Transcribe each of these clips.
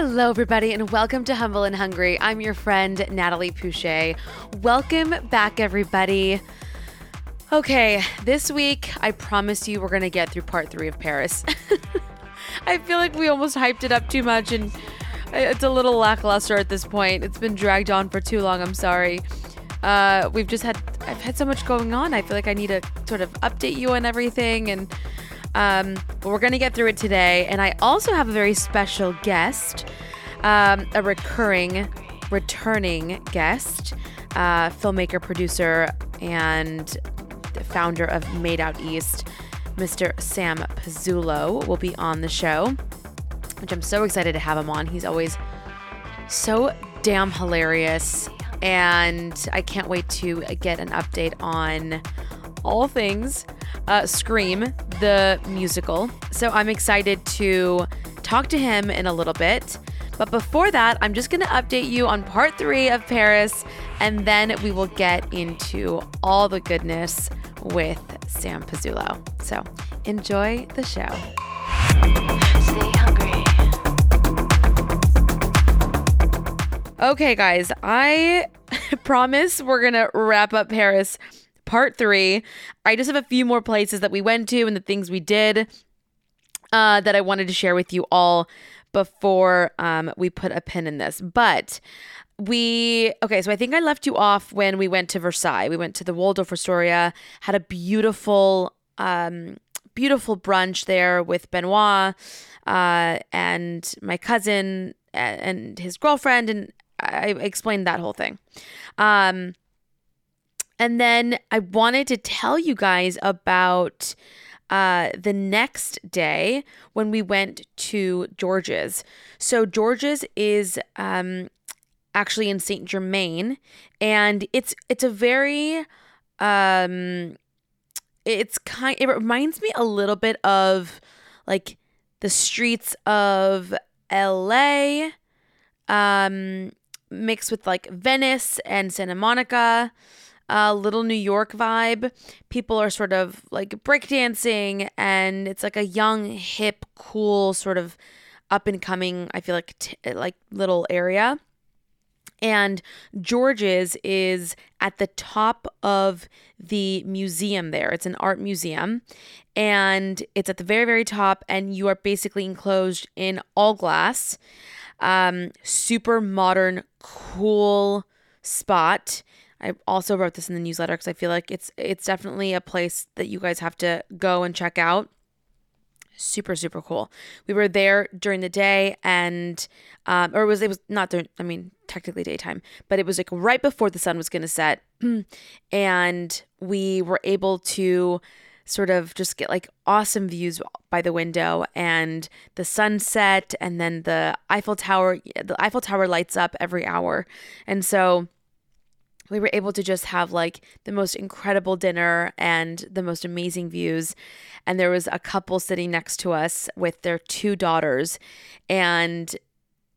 Hello, everybody, and welcome to Humble and Hungry. I'm your friend, Natalie Pouchet. Welcome back, everybody. Okay, this week, I promise you we're going to get through part three of Paris. I feel like we almost hyped it up too much, and it's a little lackluster at this point. It's been dragged on for too long. I'm sorry. Uh, we've just had, I've had so much going on. I feel like I need to sort of update you on everything, and um, but we're going to get through it today. And I also have a very special guest, um, a recurring, returning guest, uh, filmmaker, producer, and founder of Made Out East, Mr. Sam Pizzulo, will be on the show, which I'm so excited to have him on. He's always so damn hilarious. And I can't wait to get an update on all things uh, Scream, the musical. So I'm excited to talk to him in a little bit. But before that, I'm just going to update you on part three of Paris, and then we will get into all the goodness with Sam Pizzulo. So enjoy the show. Stay hungry. Okay, guys, I promise we're going to wrap up Paris part three. I just have a few more places that we went to and the things we did uh, that I wanted to share with you all before um, we put a pin in this. But we okay so i think i left you off when we went to versailles we went to the waldorf astoria had a beautiful um beautiful brunch there with benoit uh and my cousin and his girlfriend and i explained that whole thing um and then I wanted to tell you guys about uh, the next day when we went to George's. So, George's is um, actually in Saint Germain, and it's it's a very um, it's kind. It reminds me a little bit of like the streets of L.A. Um, mixed with like Venice and Santa Monica uh, little New York vibe. People are sort of like breakdancing, and it's like a young, hip, cool, sort of up and coming. I feel like t- like little area. And George's is at the top of the museum there. It's an art museum and it's at the very, very top, and you are basically enclosed in all glass. Um, super modern, cool spot. I also wrote this in the newsletter because I feel like it's it's definitely a place that you guys have to go and check out. Super super cool. We were there during the day and um, or it was it was not during I mean technically daytime, but it was like right before the sun was to set, and we were able to sort of just get like awesome views by the window and the sunset and then the Eiffel Tower the Eiffel Tower lights up every hour. And so we were able to just have like the most incredible dinner and the most amazing views. And there was a couple sitting next to us with their two daughters. And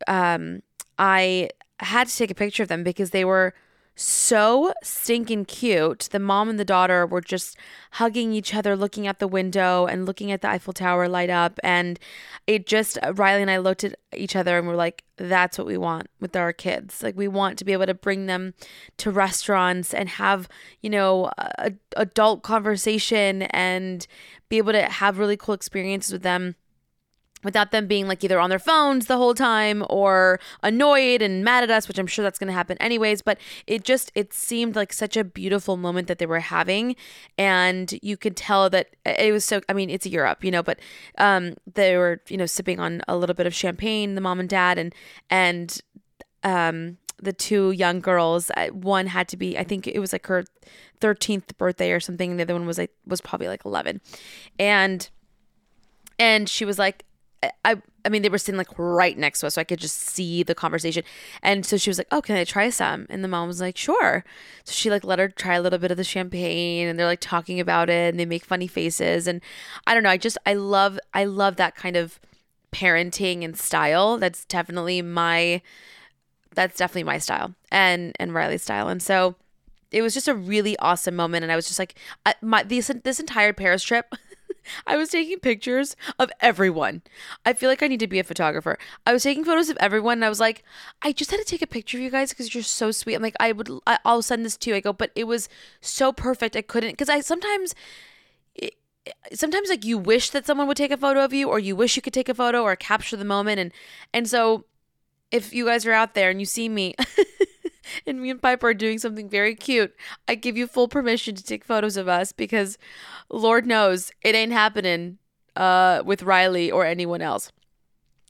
um, I had to take a picture of them because they were so stinking cute. The mom and the daughter were just hugging each other, looking out the window and looking at the Eiffel Tower light up. And it just, Riley and I looked at each other and we're like, that's what we want with our kids. Like, we want to be able to bring them to restaurants and have, you know, a, adult conversation and be able to have really cool experiences with them without them being like either on their phones the whole time or annoyed and mad at us which i'm sure that's going to happen anyways. But it just it seemed like such a beautiful moment that they were having. And you could tell that it was so i mean it's europe you know but um they were you know sipping on a little bit of champagne the mom and dad and and um the two young girls uh, one had to be i think it was like her 13th birthday or something the other one was like was probably like 11 and and she was like I I mean they were sitting like right next to us so I could just see the conversation. And so she was like, "Oh, can I try some?" And the mom was like, "Sure." So she like let her try a little bit of the champagne and they're like talking about it and they make funny faces and I don't know, I just I love I love that kind of parenting and style. That's definitely my that's definitely my style and and Riley's style. And so it was just a really awesome moment and I was just like I, my this this entire Paris trip I was taking pictures of everyone. I feel like I need to be a photographer. I was taking photos of everyone and I was like, I just had to take a picture of you guys because you're so sweet. I'm like, I would, I, will send this to you. I go, but it was so perfect. I couldn't, because I sometimes, it, sometimes like you wish that someone would take a photo of you or you wish you could take a photo or capture the moment. And, and so if you guys are out there and you see me, and me and Piper are doing something very cute, I give you full permission to take photos of us because Lord knows it ain't happening uh, with Riley or anyone else.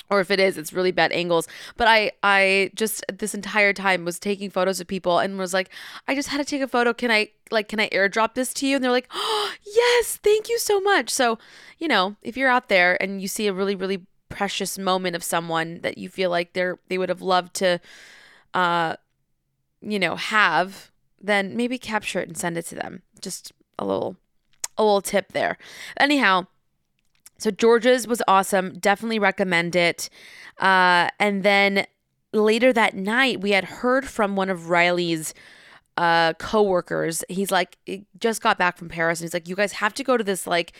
Or if it is, it's really bad angles. But I, I just this entire time was taking photos of people and was like, I just had to take a photo. Can I like, can I airdrop this to you? And they're like, oh, yes, thank you so much. So, you know, if you're out there and you see a really, really precious moment of someone that you feel like they're they would have loved to uh you know, have, then maybe capture it and send it to them. Just a little a little tip there. Anyhow, so George's was awesome. Definitely recommend it. Uh, and then later that night, we had heard from one of Riley's uh, co-workers. He's like, he just got back from Paris, and he's like, you guys have to go to this like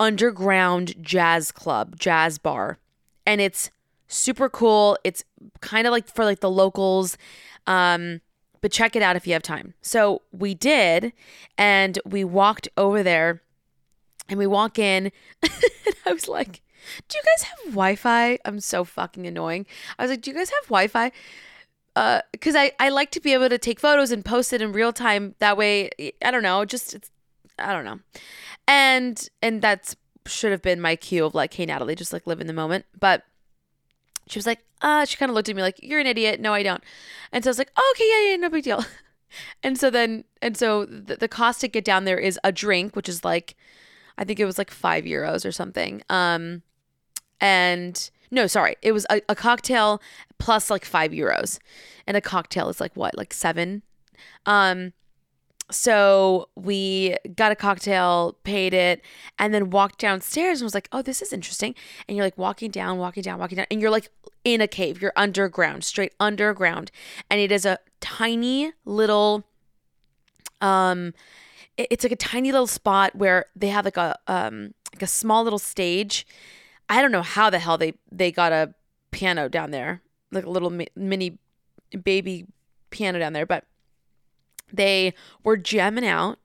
underground jazz club, jazz bar, and it's super cool. It's kind of like for like the locals. Um, but check it out if you have time. So we did, and we walked over there, and we walk in, and I was like, "Do you guys have Wi-Fi?" I'm so fucking annoying. I was like, "Do you guys have Wi-Fi?" Uh, because I I like to be able to take photos and post it in real time. That way, I don't know, just it's, I don't know, and and that's should have been my cue of like, "Hey Natalie, just like live in the moment," but she was like, uh, she kind of looked at me like, you're an idiot. No, I don't. And so I was like, oh, okay, yeah, yeah, no big deal. and so then, and so the, the cost to get down there is a drink, which is like, I think it was like five euros or something. Um, and no, sorry, it was a, a cocktail plus like five euros. And a cocktail is like what, like seven? Um, so we got a cocktail, paid it, and then walked downstairs and was like, oh, this is interesting. And you're like walking down, walking down, walking down, and you're like in a cave. You're underground, straight underground. And it is a tiny little um it's like a tiny little spot where they have like a um like a small little stage. I don't know how the hell they they got a piano down there, like a little mini baby piano down there, but they were jamming out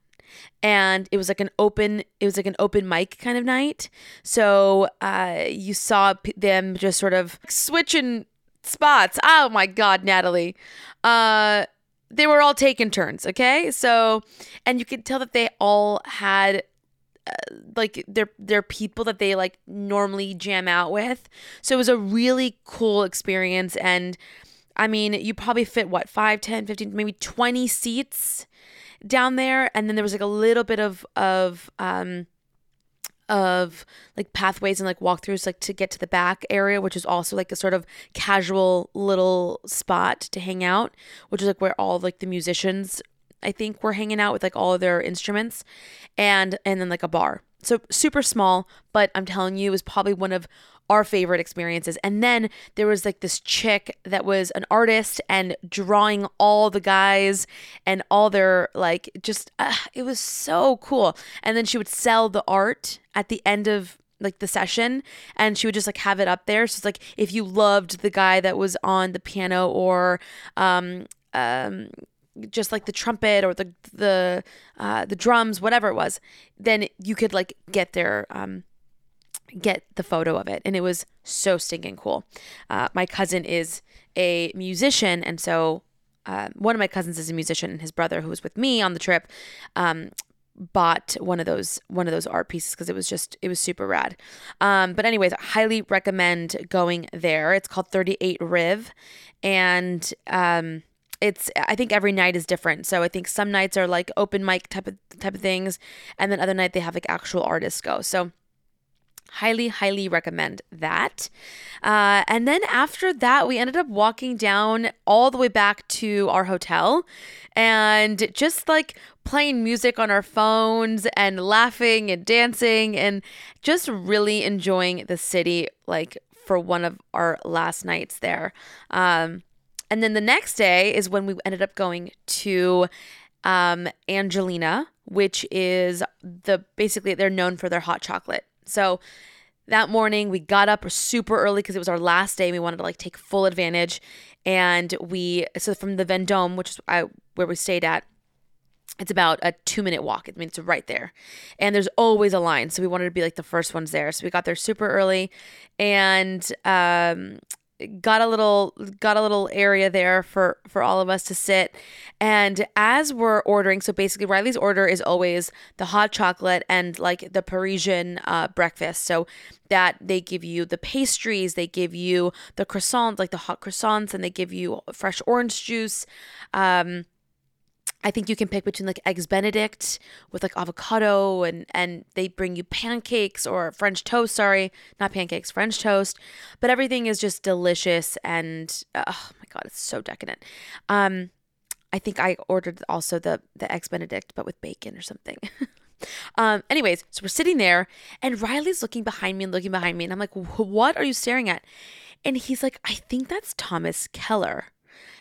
and it was like an open it was like an open mic kind of night. So uh you saw p- them just sort of switching spots. Oh my god natalie. Uh they were all taking turns okay? So and you could tell that they all had uh, like they're they're people that they like normally jam out with. So it was a really cool experience and I mean, you probably fit what, 5, 10, 15, maybe 20 seats down there. And then there was like a little bit of, of, um, of like pathways and like walkthroughs like to get to the back area which is also like a sort of casual little spot to hang out which is like where all like the musicians i think were hanging out with like all of their instruments and and then like a bar so super small but i'm telling you it was probably one of our favorite experiences. And then there was like this chick that was an artist and drawing all the guys and all their like just uh, it was so cool. And then she would sell the art at the end of like the session and she would just like have it up there so it's like if you loved the guy that was on the piano or um um just like the trumpet or the the uh the drums whatever it was then you could like get their um get the photo of it. And it was so stinking cool. Uh, my cousin is a musician. And so uh, one of my cousins is a musician, and his brother, who was with me on the trip, um, bought one of those one of those art pieces because it was just it was super rad. Um, but anyways, I highly recommend going there. It's called 38 Riv, and um, it's I think every night is different. So I think some nights are like open mic type of type of things, and then other night they have like actual artists go. So highly, highly recommend that. Uh, and then after that, we ended up walking down all the way back to our hotel and just like playing music on our phones and laughing and dancing and just really enjoying the city, like for one of our last nights there. Um, and then the next day is when we ended up going to um, Angelina, which is the basically they're known for their hot chocolate. So that morning we got up super early because it was our last day. We wanted to like take full advantage, and we so from the Vendome, which is I, where we stayed at, it's about a two minute walk. I mean, it's right there. And there's always a line. So we wanted to be like the first ones there. So we got there super early and um, got a little got a little area there for for all of us to sit. And as we're ordering so basically riley's order is always the hot chocolate and like the parisian uh, breakfast. So that they give you the pastries they give you the croissants like the hot croissants and they give you fresh orange juice. Um, I think you can pick between like eggs benedict with like avocado and and they bring you pancakes or French toast, sorry, not pancakes, French toast. But everything is just delicious and oh my god, it's so decadent. Um I think I ordered also the the eggs benedict but with bacon or something. um anyways, so we're sitting there and Riley's looking behind me and looking behind me and I'm like, "What are you staring at?" And he's like, "I think that's Thomas Keller."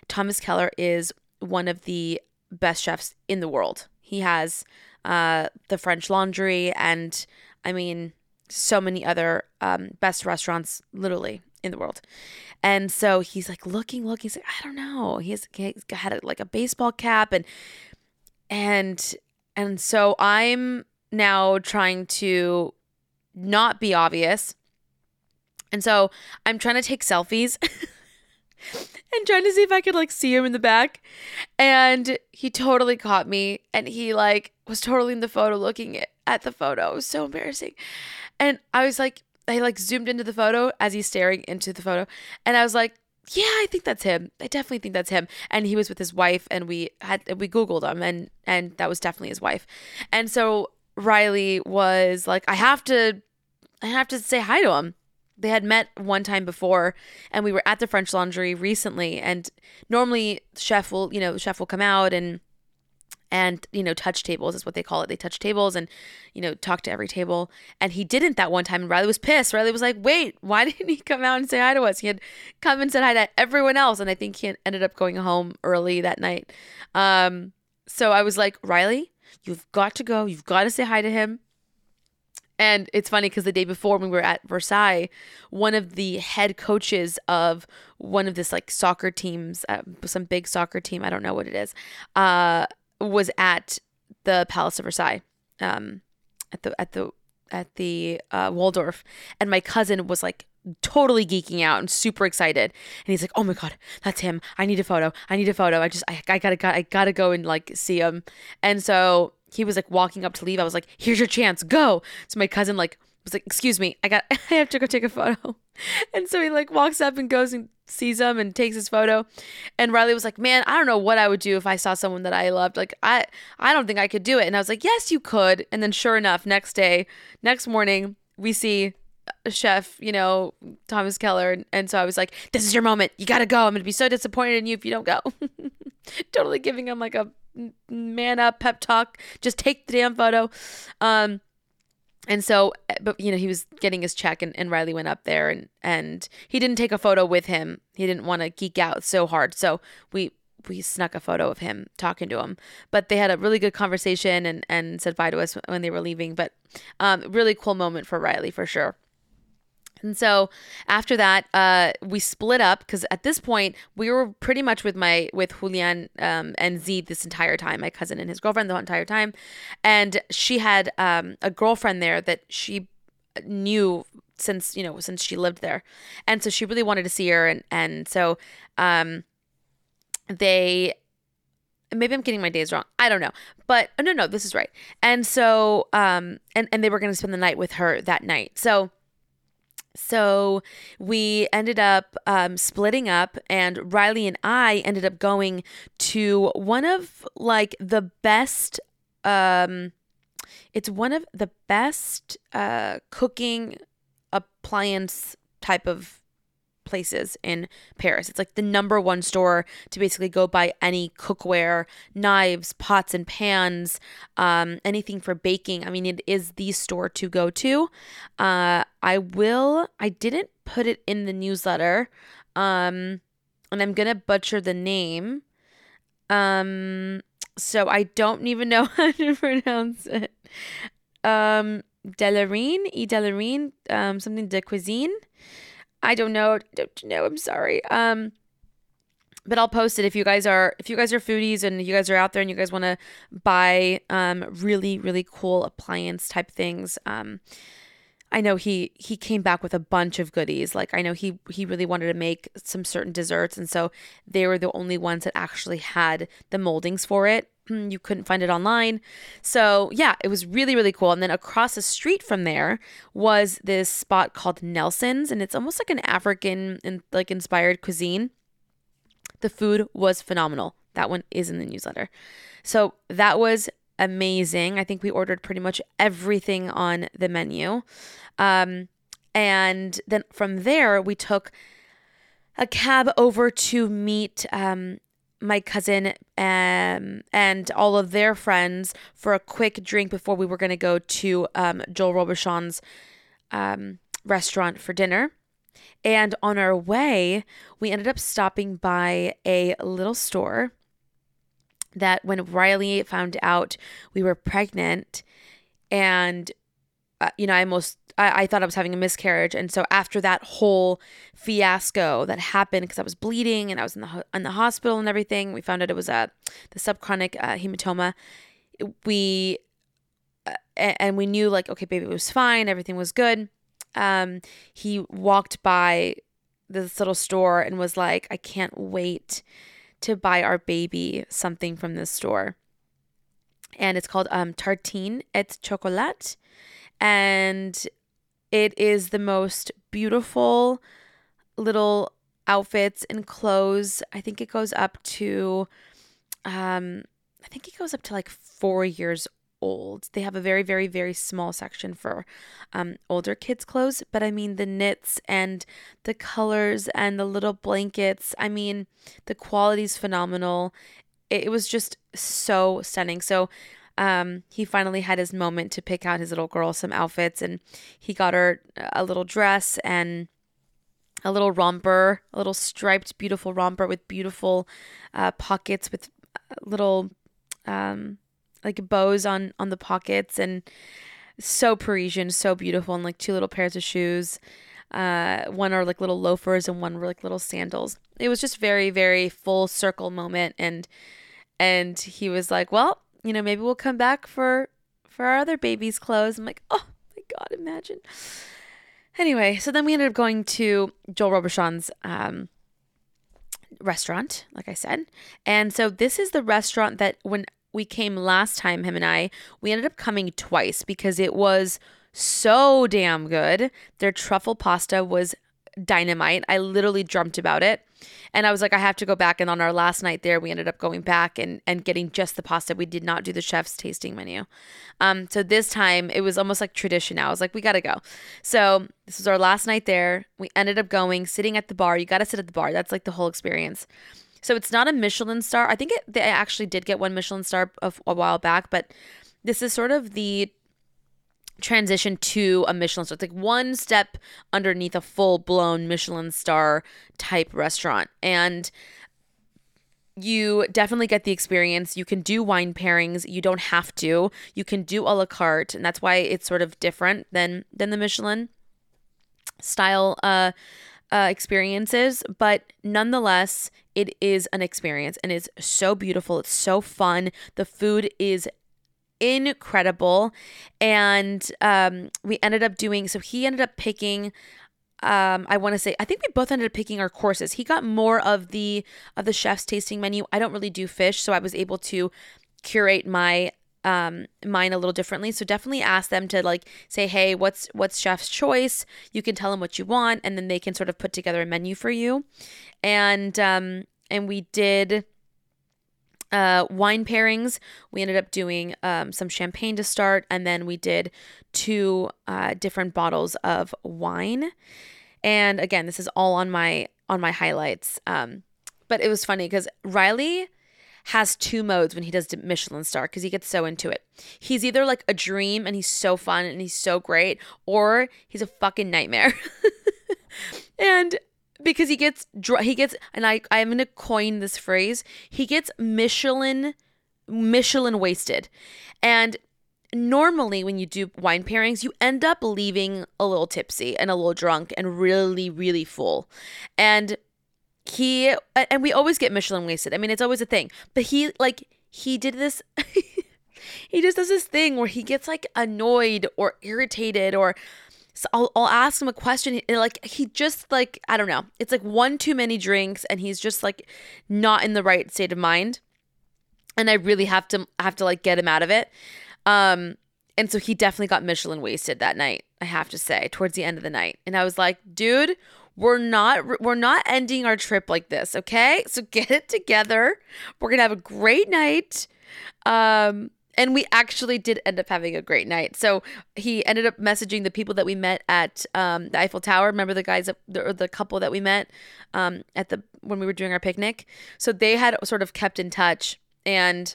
Thomas Keller is one of the best chefs in the world. He has uh, the French Laundry and I mean so many other um, best restaurants literally in the world. And so he's like looking, looking. He's like, I don't know. He's, he's had a, like a baseball cap and and and so I'm now trying to not be obvious. And so I'm trying to take selfies and trying to see if I could like see him in the back. And he totally caught me and he like was totally in the photo looking at the photo. It was so embarrassing. And I was like, I like zoomed into the photo as he's staring into the photo. And I was like, yeah, I think that's him. I definitely think that's him. And he was with his wife and we had we googled him and and that was definitely his wife. And so Riley was like, I have to I have to say hi to him they had met one time before and we were at the French Laundry recently and normally chef will, you know, chef will come out and and you know touch tables is what they call it. They touch tables and you know talk to every table. And he didn't that one time and riley was pissed. Riley was like wait why didn't he come out and say hi to us? He had come and said hi to everyone else and i think he ended up going home early that night. Um so i was like riley you've got to go. You've got to say hi to him and it's funny because the day before when we were at Versailles, one of the head coaches of one of this like soccer teams, uh, some big soccer team, I don't know what it is, uh, was at the Palace of Versailles, um, at the at the at the uh, Waldorf, and my cousin was like totally geeking out and super excited. And he's like oh my god that's him. I need a photo. I need a photo. I just i, I gotta i gotta go and like see him. And so he was like walking up to leave. I was like, "Here's your chance, go!" So my cousin like was like, "Excuse me, I got, I have to go take a photo," and so he like walks up and goes and sees him and takes his photo. And Riley was like, "Man, I don't know what I would do if I saw someone that I loved. Like, I, I don't think I could do it." And I was like, "Yes, you could." And then sure enough, next day, next morning, we see chef, you know, Thomas Keller. And, and so I was like, this is your moment. You got to go. I'm going to be so disappointed in you if you don't go. totally giving him like a man up pep talk. Just take the damn photo. Um, and so, but you know, he was getting his check, and, and Riley went up there, and and he didn't take a photo with him. He didn't want to geek out so hard, so we we snuck a photo of him talking to him. But they had a really good conversation, and and said bye to us when they were leaving. But um, really cool moment for Riley for sure. And so after that, uh, we split up because at this point we were pretty much with my with Julian um, and Z this entire time, my cousin and his girlfriend the entire time, and she had um, a girlfriend there that she knew since you know since she lived there, and so she really wanted to see her, and and so um, they maybe I'm getting my days wrong. I don't know. But no, no, this is right. And so, um, and, and they were going to spend the night with her that night. So so we ended up um, splitting up, and Riley and I ended up going to one of like the best. Um, it's one of the best uh, cooking appliance type of places in Paris. It's like the number one store to basically go buy any cookware, knives, pots and pans, um, anything for baking. I mean, it is the store to go to. Uh, I will, I didn't put it in the newsletter, um, and I'm going to butcher the name. Um, so I don't even know how to pronounce it. Um, Delarine, E Delarine, um, something de cuisine. I don't know. Don't know. I'm sorry. Um, but I'll post it if you guys are if you guys are foodies and you guys are out there and you guys want to buy um really really cool appliance type things. Um, I know he he came back with a bunch of goodies. Like I know he he really wanted to make some certain desserts and so they were the only ones that actually had the moldings for it. Hmm, you couldn't find it online. So, yeah, it was really really cool. And then across the street from there was this spot called Nelson's and it's almost like an African and like inspired cuisine. The food was phenomenal. That one is in the newsletter. So, that was amazing. I think we ordered pretty much everything on the menu. Um, and then from there, we took a cab over to meet um, my cousin um, and all of their friends for a quick drink before we were going to go to um, Joel Robuchon's um, restaurant for dinner. And on our way, we ended up stopping by a little store that when Riley found out we were pregnant and uh, you know, I almost I, I thought I was having a miscarriage, and so after that whole fiasco that happened because I was bleeding and I was in the in the hospital and everything, we found out it was a uh, the subchorionic uh, hematoma. We uh, and we knew like okay, baby was fine, everything was good. Um, he walked by this little store and was like, I can't wait to buy our baby something from this store. And it's called um, Tartine et Chocolat. And it is the most beautiful little outfits and clothes. I think it goes up to, um, I think it goes up to like four years old. They have a very, very, very small section for um, older kids' clothes, but I mean, the knits and the colors and the little blankets, I mean, the quality is phenomenal. It, it was just so stunning. So, um, he finally had his moment to pick out his little girl some outfits, and he got her a little dress and a little romper, a little striped, beautiful romper with beautiful uh, pockets with uh, little um, like bows on on the pockets and so Parisian, so beautiful, and like two little pairs of shoes. Uh, one are like little loafers and one were like little sandals. It was just very, very full circle moment, and and he was like, "Well, you know, maybe we'll come back for for our other baby's clothes." I'm like, "Oh my god, imagine." Anyway, so then we ended up going to Joel Robuchon's um, restaurant, like I said, and so this is the restaurant that when we came last time, him and I, we ended up coming twice because it was so damn good. Their truffle pasta was dynamite. I literally dreamt about it. And I was like, I have to go back. And on our last night there, we ended up going back and, and getting just the pasta. We did not do the chef's tasting menu. Um, so this time it was almost like tradition now. I was like, we got to go. So this was our last night there. We ended up going, sitting at the bar. You got to sit at the bar. That's like the whole experience. So it's not a Michelin star. I think it, they actually did get one Michelin star a, a while back, but this is sort of the transition to a Michelin star. It's like one step underneath a full blown Michelin star type restaurant. And you definitely get the experience. You can do wine pairings. You don't have to. You can do a la carte, and that's why it's sort of different than than the Michelin style uh, uh, experiences. But nonetheless, it is an experience and it's so beautiful. It's so fun. The food is incredible. And um, we ended up doing so he ended up picking um, I want to say I think we both ended up picking our courses. He got more of the of the chef's tasting menu. I don't really do fish, so I was able to curate my um mine a little differently so definitely ask them to like say hey what's what's chef's choice you can tell them what you want and then they can sort of put together a menu for you and um and we did uh, wine pairings. We ended up doing um, some champagne to start, and then we did two uh, different bottles of wine. And again, this is all on my on my highlights. Um, but it was funny because Riley has two modes when he does Michelin star because he gets so into it. He's either like a dream and he's so fun and he's so great, or he's a fucking nightmare. and because he gets he gets and I I'm gonna coin this phrase. He gets Michelin Michelin wasted. And normally when you do wine pairings, you end up leaving a little tipsy and a little drunk and really, really full. And he and we always get Michelin wasted. I mean, it's always a thing. But he like he did this he just does this thing where he gets like annoyed or irritated or so I'll, I'll ask him a question and like he just like i don't know. It's like one too many drinks and he's just like not in the right state of mind. And i really have to have to like get him out of it. Um and so he definitely got michelin wasted that night i have to say towards the end of the night. And i was like dude we're not we're not ending our trip like this okay? So get it together. We're gonna have a great night. Um and we actually did end up having a great night. So he ended up messaging the people that we met at um, the Eiffel Tower. Remember the guys, that, or the couple that we met um, at the when we were doing our picnic. So they had sort of kept in touch, and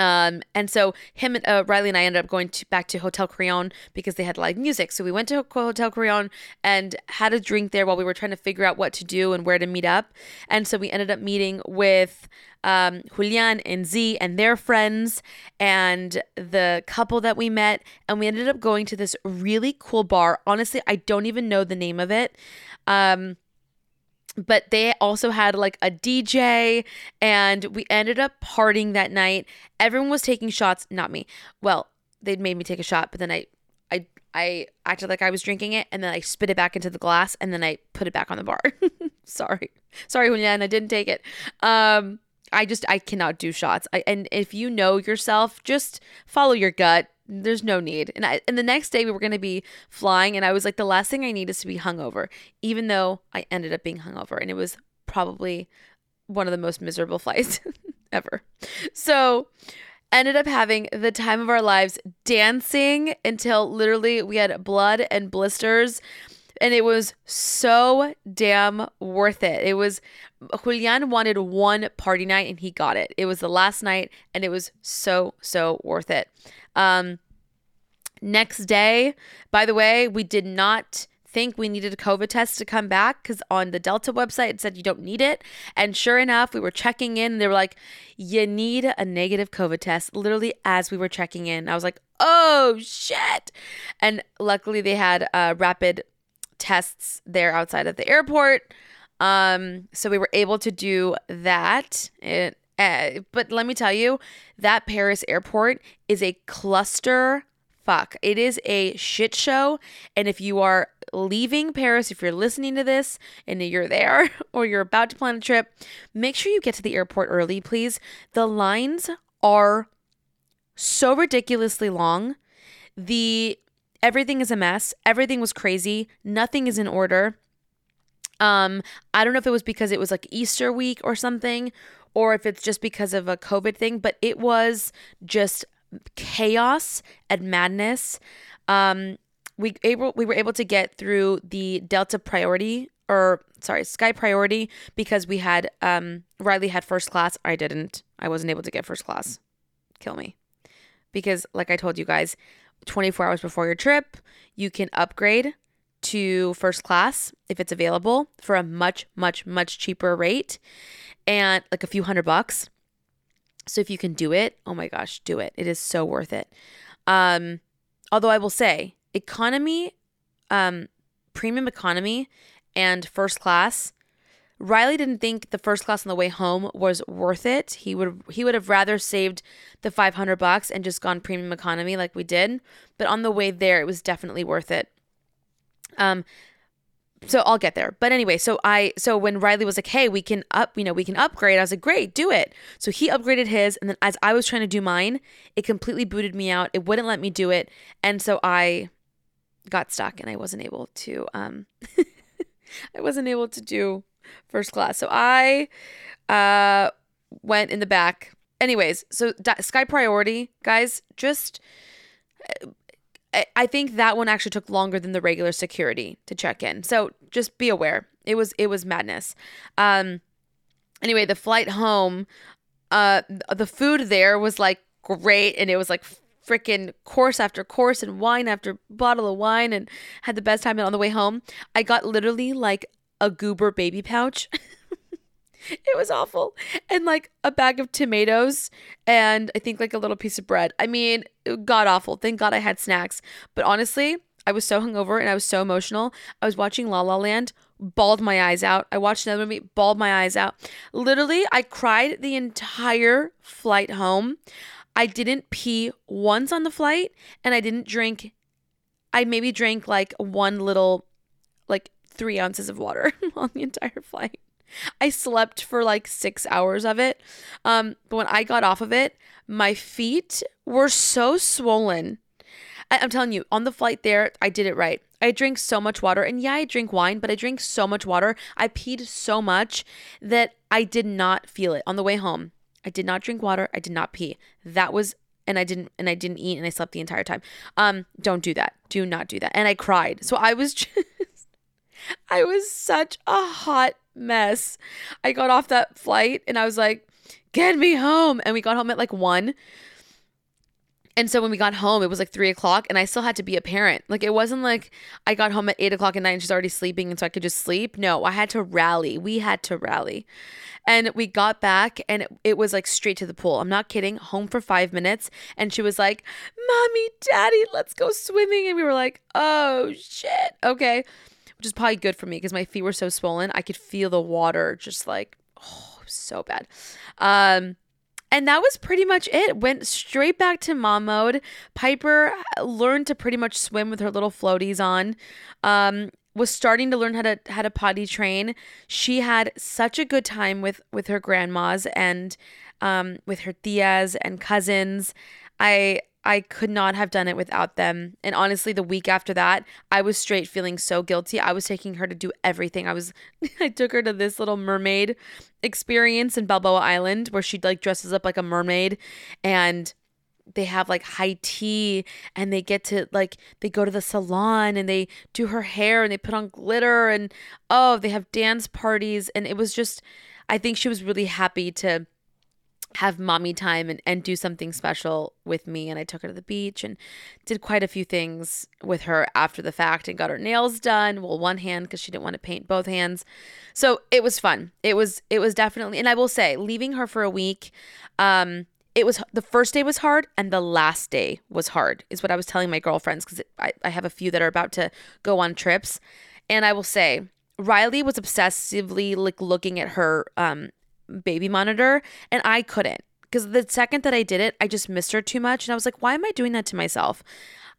um, and so him uh, Riley and I ended up going to, back to Hotel Crillon because they had live music. So we went to Hotel Crillon and had a drink there while we were trying to figure out what to do and where to meet up. And so we ended up meeting with um, Julian and Z and their friends and the couple that we met. And we ended up going to this really cool bar. Honestly, I don't even know the name of it. Um, but they also had like a DJ and we ended up partying that night. Everyone was taking shots, not me. Well, they'd made me take a shot, but then I I I acted like I was drinking it and then I spit it back into the glass and then I put it back on the bar. Sorry. Sorry, Julian, I didn't take it. Um I just I cannot do shots. I and if you know yourself, just follow your gut there's no need. And I, and the next day we were going to be flying and I was like the last thing I need is to be hungover, even though I ended up being hungover and it was probably one of the most miserable flights ever. So, ended up having the time of our lives dancing until literally we had blood and blisters and it was so damn worth it. It was Julian wanted one party night and he got it. It was the last night and it was so so worth it. Um, next day, by the way, we did not think we needed a COVID test to come back because on the Delta website it said you don't need it. And sure enough, we were checking in and they were like, you need a negative COVID test literally as we were checking in. I was like, oh shit. And luckily they had uh, rapid tests there outside of the airport. Um, so we were able to do that. It, uh, but let me tell you, that Paris airport is a cluster fuck. It is a shit show. And if you are leaving Paris, if you're listening to this and you're there or you're about to plan a trip, make sure you get to the airport early, please. The lines are so ridiculously long. The everything is a mess. Everything was crazy. Nothing is in order. Um, I don't know if it was because it was like Easter week or something, or if it's just because of a COVID thing, but it was just chaos and madness. Um, we able we were able to get through the Delta priority or sorry Sky priority because we had um, Riley had first class. I didn't. I wasn't able to get first class. Kill me, because like I told you guys, 24 hours before your trip, you can upgrade to first class if it's available for a much much much cheaper rate and like a few hundred bucks. So if you can do it, oh my gosh, do it. It is so worth it. Um, although I will say, economy, um, premium economy, and first class. Riley didn't think the first class on the way home was worth it. He would he would have rather saved the 500 bucks and just gone premium economy like we did. But on the way there, it was definitely worth it. Um, so I'll get there. But anyway, so I so when Riley was like, "Hey, we can up, you know, we can upgrade." I was like, "Great, do it." So he upgraded his and then as I was trying to do mine, it completely booted me out. It wouldn't let me do it. And so I got stuck and I wasn't able to um I wasn't able to do first class. So I uh went in the back. Anyways, so Sky Priority, guys, just I think that one actually took longer than the regular security to check in. So just be aware. It was it was madness. Um anyway, the flight home, uh the food there was like great and it was like freaking course after course and wine after bottle of wine and had the best time and on the way home. I got literally like a Gerber baby pouch. It was awful. And like a bag of tomatoes and I think like a little piece of bread. I mean, god awful. Thank God I had snacks. But honestly, I was so hungover and I was so emotional. I was watching La La Land, bawled my eyes out. I watched another movie, bawled my eyes out. Literally, I cried the entire flight home. I didn't pee once on the flight and I didn't drink. I maybe drank like one little, like three ounces of water on the entire flight. I slept for like six hours of it. Um, but when I got off of it, my feet were so swollen. I- I'm telling you, on the flight there, I did it right. I drink so much water, and yeah, I drink wine, but I drink so much water. I peed so much that I did not feel it on the way home. I did not drink water. I did not pee. That was and I didn't and I didn't eat and I slept the entire time. Um don't do that. Do not do that. And I cried. So I was just I was such a hot mess. I got off that flight and I was like, "Get me home." And we got home at like 1. And so when we got home, it was like three o'clock, and I still had to be a parent. Like it wasn't like I got home at eight o'clock at night and she's already sleeping, and so I could just sleep. No, I had to rally. We had to rally. And we got back, and it was like straight to the pool. I'm not kidding. Home for five minutes, and she was like, "Mommy, Daddy, let's go swimming." And we were like, "Oh shit, okay," which is probably good for me because my feet were so swollen. I could feel the water just like, oh, so bad. Um, and that was pretty much it. Went straight back to mom mode. Piper learned to pretty much swim with her little floaties on. Um, was starting to learn how to how to potty train. She had such a good time with with her grandmas and um, with her tias and cousins. I I could not have done it without them. And honestly, the week after that, I was straight feeling so guilty. I was taking her to do everything. I was I took her to this little mermaid experience in Balboa Island where she like dresses up like a mermaid and they have like high tea and they get to like they go to the salon and they do her hair and they put on glitter and oh, they have dance parties and it was just I think she was really happy to have mommy time and, and do something special with me. And I took her to the beach and did quite a few things with her after the fact and got her nails done. Well, one hand because she didn't want to paint both hands. So it was fun. It was it was definitely and I will say, leaving her for a week, um, it was the first day was hard and the last day was hard, is what I was telling my girlfriends because I, I have a few that are about to go on trips. And I will say, Riley was obsessively like looking at her um baby monitor and I couldn't because the second that I did it, I just missed her too much and I was like, why am I doing that to myself?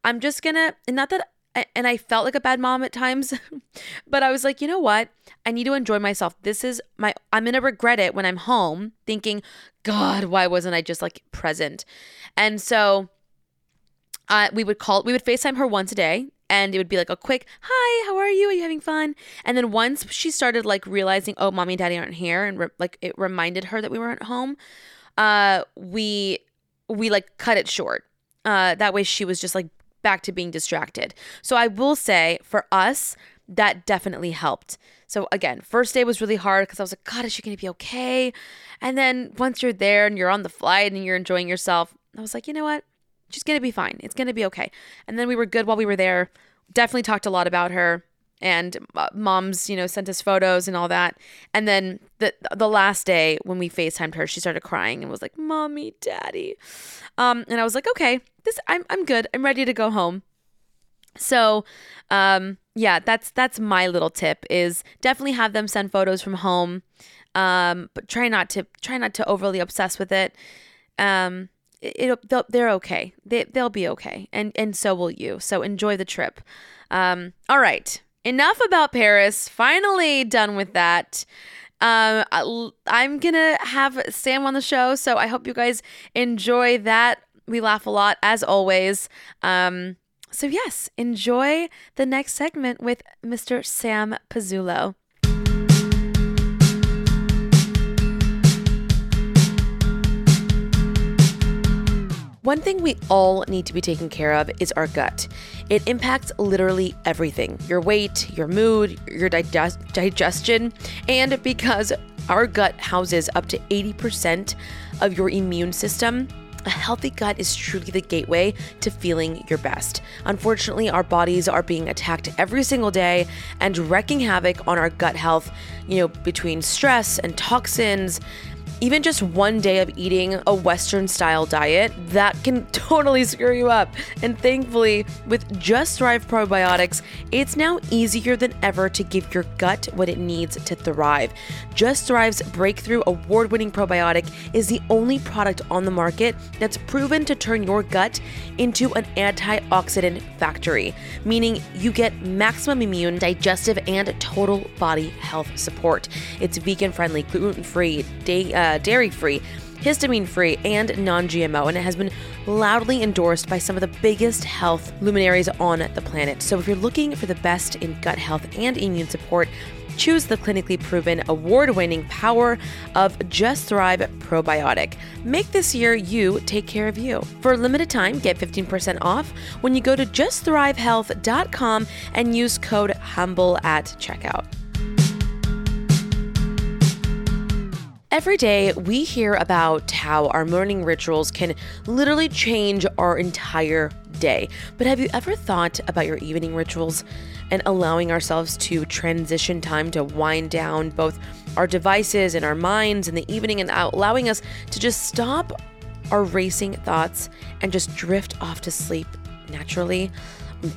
I'm just gonna and not that and I felt like a bad mom at times, but I was like, you know what? I need to enjoy myself. This is my I'm to regret it when I'm home thinking, god, why wasn't I just like present? And so uh, we would call we would FaceTime her once a day and it would be like a quick hi how are you? Are you having fun? And then once she started like realizing oh mommy and daddy aren't here and re- like it reminded her that we weren't home uh we we like cut it short. Uh that way she was just like back to being distracted. So i will say for us that definitely helped. So again first day was really hard because i was like god is she gonna be okay? And then once you're there and you're on the flight and you're enjoying yourself i was like you know what she's going to be fine. It's going to be okay. And then we were good while we were there. Definitely talked a lot about her and uh, moms, you know, sent us photos and all that. And then the the last day when we FaceTimed her, she started crying and was like, "Mommy, Daddy." Um and I was like, "Okay, this I'm I'm good. I'm ready to go home." So, um yeah, that's that's my little tip is definitely have them send photos from home. Um but try not to try not to overly obsess with it. Um it, they'll, they're okay. They, they'll be okay. And, and so will you. So enjoy the trip. Um, all right. Enough about Paris. Finally done with that. Um, I'm to have Sam on the show. So I hope you guys enjoy that. We laugh a lot as always. Um, so, yes, enjoy the next segment with Mr. Sam Pizzulo. One thing we all need to be taking care of is our gut. It impacts literally everything your weight, your mood, your digest- digestion, and because our gut houses up to 80% of your immune system, A healthy gut is truly the gateway to feeling your best. Unfortunately, our bodies are being attacked every single day and wrecking havoc on our gut health, you know, between stress and toxins even just one day of eating a Western style diet, that can totally screw you up. And thankfully, with Just Thrive probiotics, it's now easier than ever to give your gut what it needs to thrive. Just Thrive's breakthrough award winning probiotic is the only product on the market that's proven to turn your gut into an antioxidant factory, meaning you get maximum immune, digestive, and total body health support. It's vegan friendly, gluten free, day, uh, Uh, dairy free, histamine free, and non GMO, and it has been loudly endorsed by some of the biggest health luminaries on the planet. So if you're looking for the best in gut health and immune support, choose the clinically proven award winning power of Just Thrive Probiotic. Make this year you take care of you. For a limited time, get 15% off when you go to justthrivehealth.com and use code HUMBLE at checkout. Every day, we hear about how our morning rituals can literally change our entire day. But have you ever thought about your evening rituals and allowing ourselves to transition time to wind down both our devices and our minds in the evening and allowing us to just stop our racing thoughts and just drift off to sleep naturally?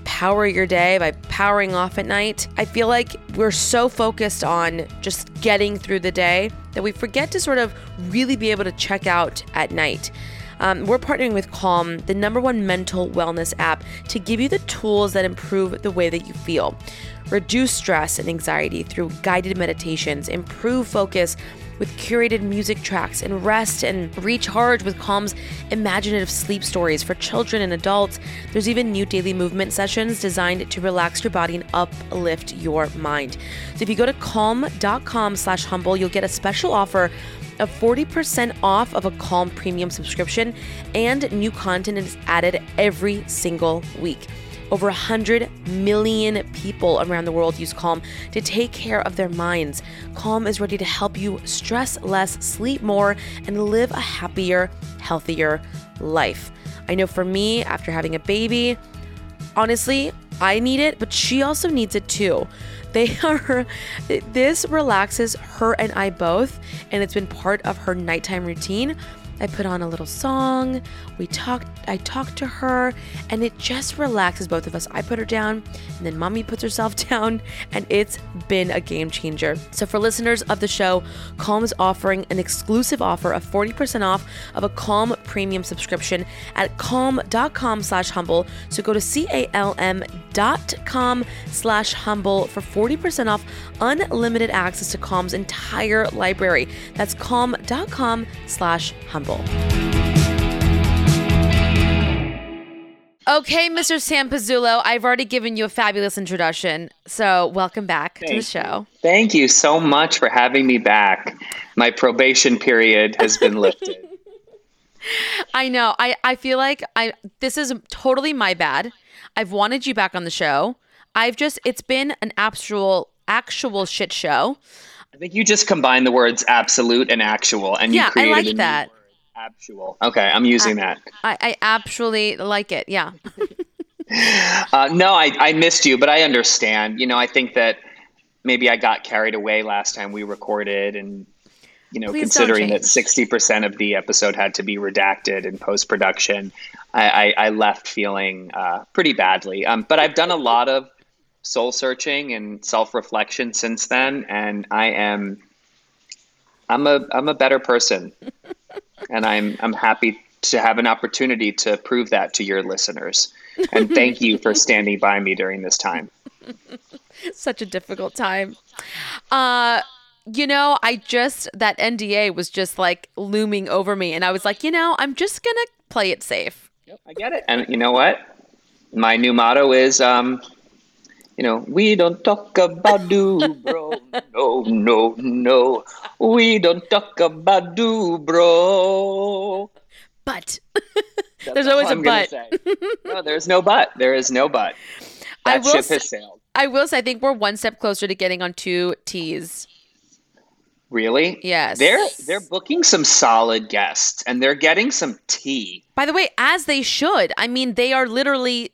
Power your day by powering off at night. I feel like we're so focused on just getting through the day that we forget to sort of really be able to check out at night. Um, we're partnering with Calm, the number one mental wellness app, to give you the tools that improve the way that you feel. Reduce stress and anxiety through guided meditations, improve focus with curated music tracks and rest and recharge with Calm's imaginative sleep stories for children and adults. There's even new daily movement sessions designed to relax your body and uplift your mind. So if you go to calm.com slash humble, you'll get a special offer of 40% off of a Calm premium subscription and new content is added every single week. Over 100 million people around the world use Calm to take care of their minds. Calm is ready to help you stress less, sleep more, and live a happier, healthier life. I know for me, after having a baby, honestly, I need it, but she also needs it too. They are, this relaxes her and I both, and it's been part of her nighttime routine. I put on a little song. We talked, I talked to her, and it just relaxes both of us. I put her down, and then mommy puts herself down, and it's been a game changer. So, for listeners of the show, Calm is offering an exclusive offer of 40% off of a Calm premium subscription at calm.com slash humble. So, go to C A L M dot com slash humble for 40% off unlimited access to Calm's entire library. That's calm.com slash humble. Okay, Mr. Sam Pizzulo, I've already given you a fabulous introduction. So, welcome back Thank to the show. You. Thank you so much for having me back. My probation period has been lifted. I know. I, I feel like I this is totally my bad. I've wanted you back on the show. I've just it's been an actual actual shit show. I think you just combined the words absolute and actual and yeah, you created I like that. Actual. Okay, I'm using I, that. I, I actually like it. Yeah. uh, no, I, I missed you, but I understand. You know, I think that maybe I got carried away last time we recorded and you know, Please considering that 60% of the episode had to be redacted in post production, I, I, I, left feeling uh, pretty badly. Um, but I've done a lot of soul searching and self reflection since then, and I am I'm a I'm a better person and I'm I'm happy to have an opportunity to prove that to your listeners. And thank you for standing by me during this time. Such a difficult time. Uh you know, I just that NDA was just like looming over me and I was like, you know, I'm just going to play it safe. Yep, I get it. And you know what? My new motto is um you know, we don't talk about Bruno. No, no, no. We don't talk about Bruno. But there's always a but. no, there's no but. There is no but. That I will ship say, has sailed. I will say, I think we're one step closer to getting on two T's. Really? Yes. They're they're booking some solid guests and they're getting some tea. By the way, as they should. I mean, they are literally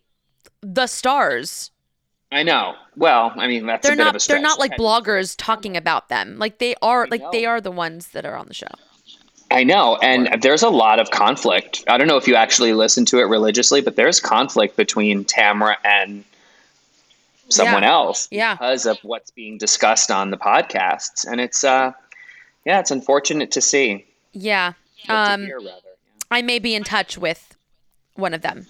the stars. I know. Well, I mean that's they're a bit not of a stretch. they're not like bloggers talking about them. Like they are like they are the ones that are on the show. I know, and there's a lot of conflict. I don't know if you actually listen to it religiously, but there's conflict between Tamra and someone Yeah. else Yeah. because of what's being discussed on the podcasts, and it's uh, yeah, it's unfortunate to see. Yeah. To Um hear. I may be in touch with one of them.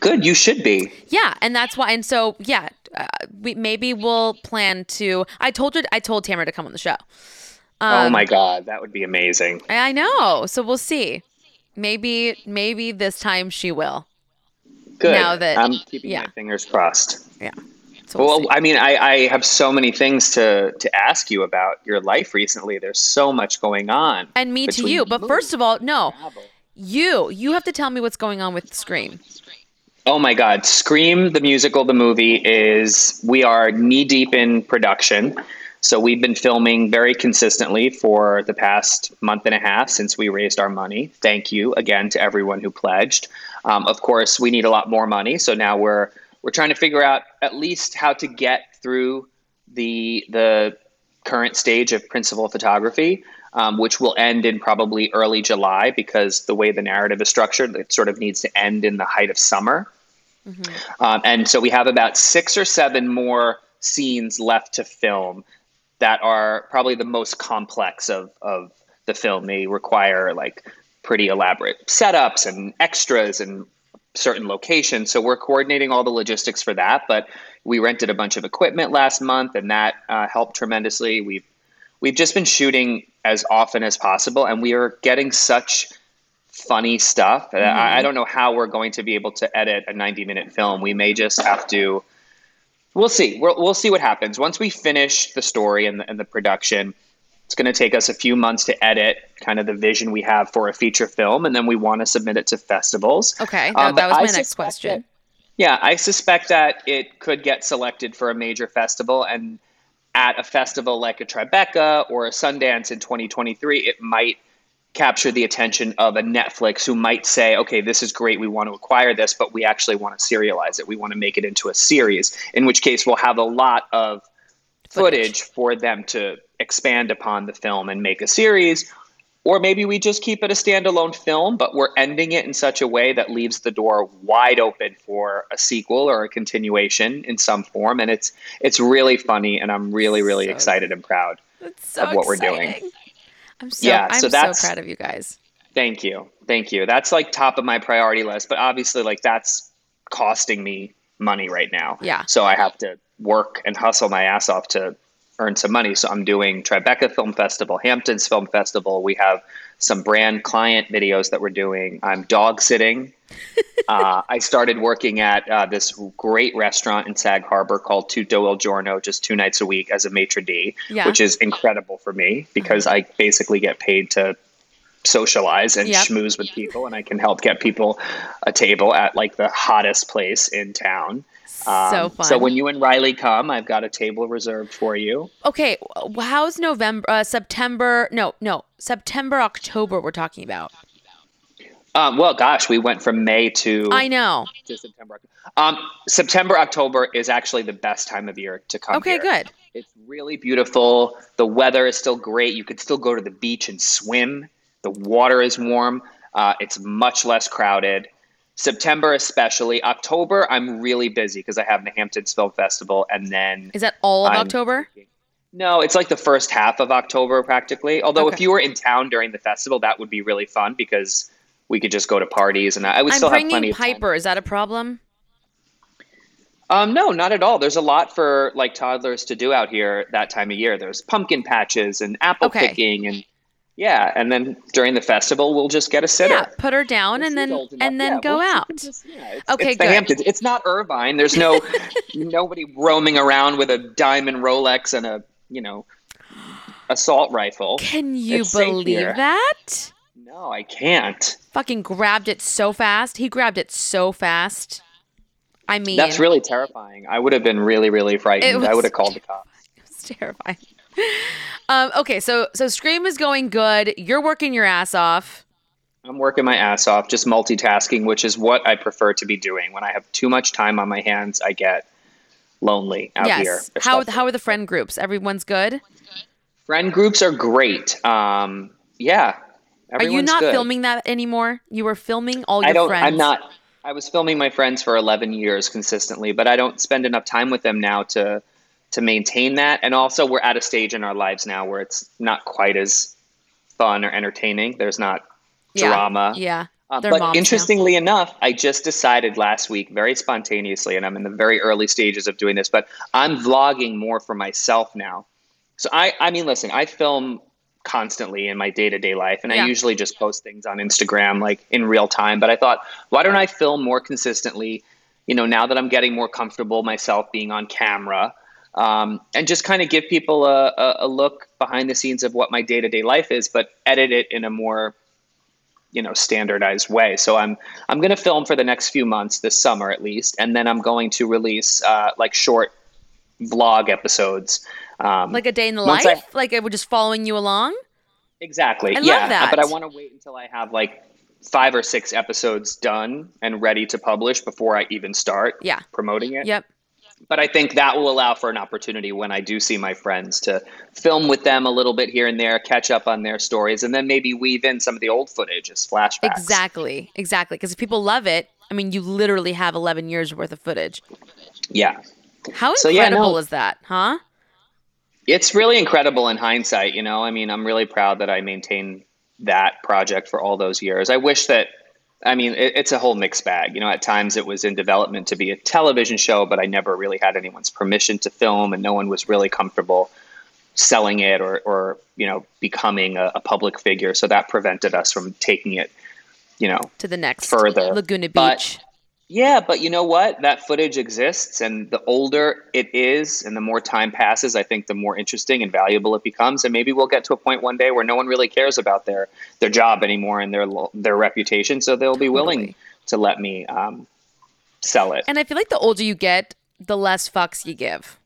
Good, you should be. Yeah, and that's why. And so, yeah, uh, we maybe we'll plan to. I told her. I told Tamra to come on the show. oh Um, my god, that would be amazing. I I know. So we'll see. Maybe, maybe this time she will. Good. now that- I'm keeping yeah. my fingers crossed. Yeah. So we'll Well. I mean, I, I have so many things to to ask you about your life recently. There's so much going on. and me to you. But first of all, no, you. You have to tell me what's going on with Scream. Oh my God. Scream, the musical, the movie is, we are knee deep in production. So we've been filming very consistently for the past month and a half since we raised our money. Thank you again to everyone who pledged. Um, of course, we need a lot more money. So now we're, we're trying to figure out at least how to get through the, the current stage of principal photography. Um, which will end in probably early July because the way the narrative is structured, it sort of needs to end in the height of summer. Um, and so we have about six or seven more scenes left to film that are probably the most complex of, of the film. They require like pretty elaborate setups and extras and certain locations. So we're coordinating all the logistics for that. But we rented a bunch of equipment last month, and that uh, helped tremendously. We've we've just been shooting as often as possible, and we are getting such funny stuff. Uh, I, I don't know how we're going to be able to edit a 90 minute film. We may just have to. We'll see. We'll, we'll see what happens once we finish the story and the, and the production. It's going to take us a few months to edit kind of the vision we have for a feature film, and then we want to submit it to festivals. Okay, that, Um, that was I my next question. that- yeah, I suspect that it could get selected for a major festival, and at a festival like a Tribeca or a Sundance in 2023, it might capture the attention of a Netflix who might say, okay, this is great, we want to acquire this, but we actually want to serialize it. We want to make it into a series, in which case we'll have a lot of footage, for them to expand upon the film and make a series. Or maybe we just keep it a standalone film, but we're ending it in such a way that leaves the door wide open for a sequel or a continuation in some form. And it's it's really funny, and I'm really really So- excited and proud. So of what we're doing. I'm so Yeah, I'm so so that's- proud of you guys. Thank you, thank you. That's like top of my priority list, but obviously like that's costing me money right now. Yeah. So I have to work and hustle my ass off to earn some money. So I'm doing Tribeca Film Festival, Hamptons Film Festival. We have some brand client videos that we're doing. I'm dog sitting. uh, I started working at uh, this great restaurant in Sag Harbor called Tutto Il Giorno just two nights a week as a maitre d', Yeah. which is incredible for me because I basically get paid to socialize and Yep. schmooze with people and I can help get people a table at like the hottest place in town. Um, so fun. So when you and Riley come, I've got a table reserved for you. okay, how's November, uh, September? No, no, September, October. We're talking about. Um, well, gosh, we went from May to, I know. to September. Um, September, October is actually the best time of year to come. Okay, here. good. It's really beautiful. The weather is still great. You could still go to the beach and swim. The water is warm. Uh, it's much less crowded. September, especially. October, I'm really busy because I have the Hamptons Film Festival, and then Is that all of I'm- October? no, it's like the first half of October practically. Although if you were in town during the festival, that would be really fun because we could just go to parties, and I would I'm still have plenty bringing of time. Piper. Is that a problem? Um, no, not at all. There's a lot for like toddlers to do out here that time of year. There's pumpkin patches and apple Okay. picking, and yeah, and then during the festival, we'll just get a sitter. Yeah, put her down and then and then yeah, go well, out. just- yeah, it's, Okay, it's the. Hamptons. It's not Irvine. There's no nobody roaming around with a diamond Rolex and a you know assault rifle. Can you It's believe that? No, I can't. Fucking grabbed it so fast. He grabbed it so fast. I mean, That's really terrifying. I would have been really, really frightened. It I would have called the cops. was terrifying. Um, okay, so so Scream is going good. You're working your ass off. I'm working my ass off, just multitasking, which is what I prefer to be doing. When I have too much time on my hands, I get lonely out yes. here. How how are the friend groups? Everyone's good. Friend groups are great. Um, yeah. Are you not good. filming that anymore? You were filming all your I don't, friends. I'm not. I was filming my friends for 11 years consistently, but I don't spend enough time with them now to to maintain that. And also, we're at a stage in our lives now where it's not quite as fun or entertaining. There's not yeah. drama. Yeah. Uh, but interestingly now. enough, I just decided last week, very spontaneously, and I'm in the very early stages of doing this, but I'm vlogging more for myself now. So I, I mean, listen, I film constantly in my day to day life, and yeah. I usually just post things on Instagram like in real time. But I thought, why don't I film more consistently? You know, now that I'm getting more comfortable myself being on camera, um, and just kind of give people a, a, a look behind the scenes of what my day to day life is, but edit it in a more you know standardized way. So I'm I'm going to film for the next few months this summer at least, and then I'm going to release uh, like short vlog episodes, um, like a day in the life, I, like it would just following you along. Exactly. I yeah, but I want to wait until I have like five or six episodes done and ready to publish before I even start yeah. promoting it. Yep but I think that will allow for an opportunity when I do see my friends to film with them a little bit here and there, catch up on their stories, and then maybe weave in some of the old footage as flashbacks. Exactly, exactly. Because if people love it, I mean, you literally have 11 years worth of footage. Yeah. How incredible so, yeah, no, is that, huh? It's really incredible in hindsight, you know. I mean, I'm really proud that I maintained that project for all those years. I wish that I mean, it, it's a whole mixed bag. You know, at times it was in development to be a television show, but I never really had anyone's permission to film, and no one was really comfortable selling it or, or you know, becoming a, a public figure. So that prevented us from taking it, you know, to the next further Laguna Beach. But, yeah, but you know what? That footage exists, and the older it is, and the more time passes, I think the more interesting and valuable it becomes. And maybe we'll get to a point one day where no one really cares about their their job anymore and their their reputation, so they'll be willing to let me um, sell it. And I feel like the older you get, the less fucks you give.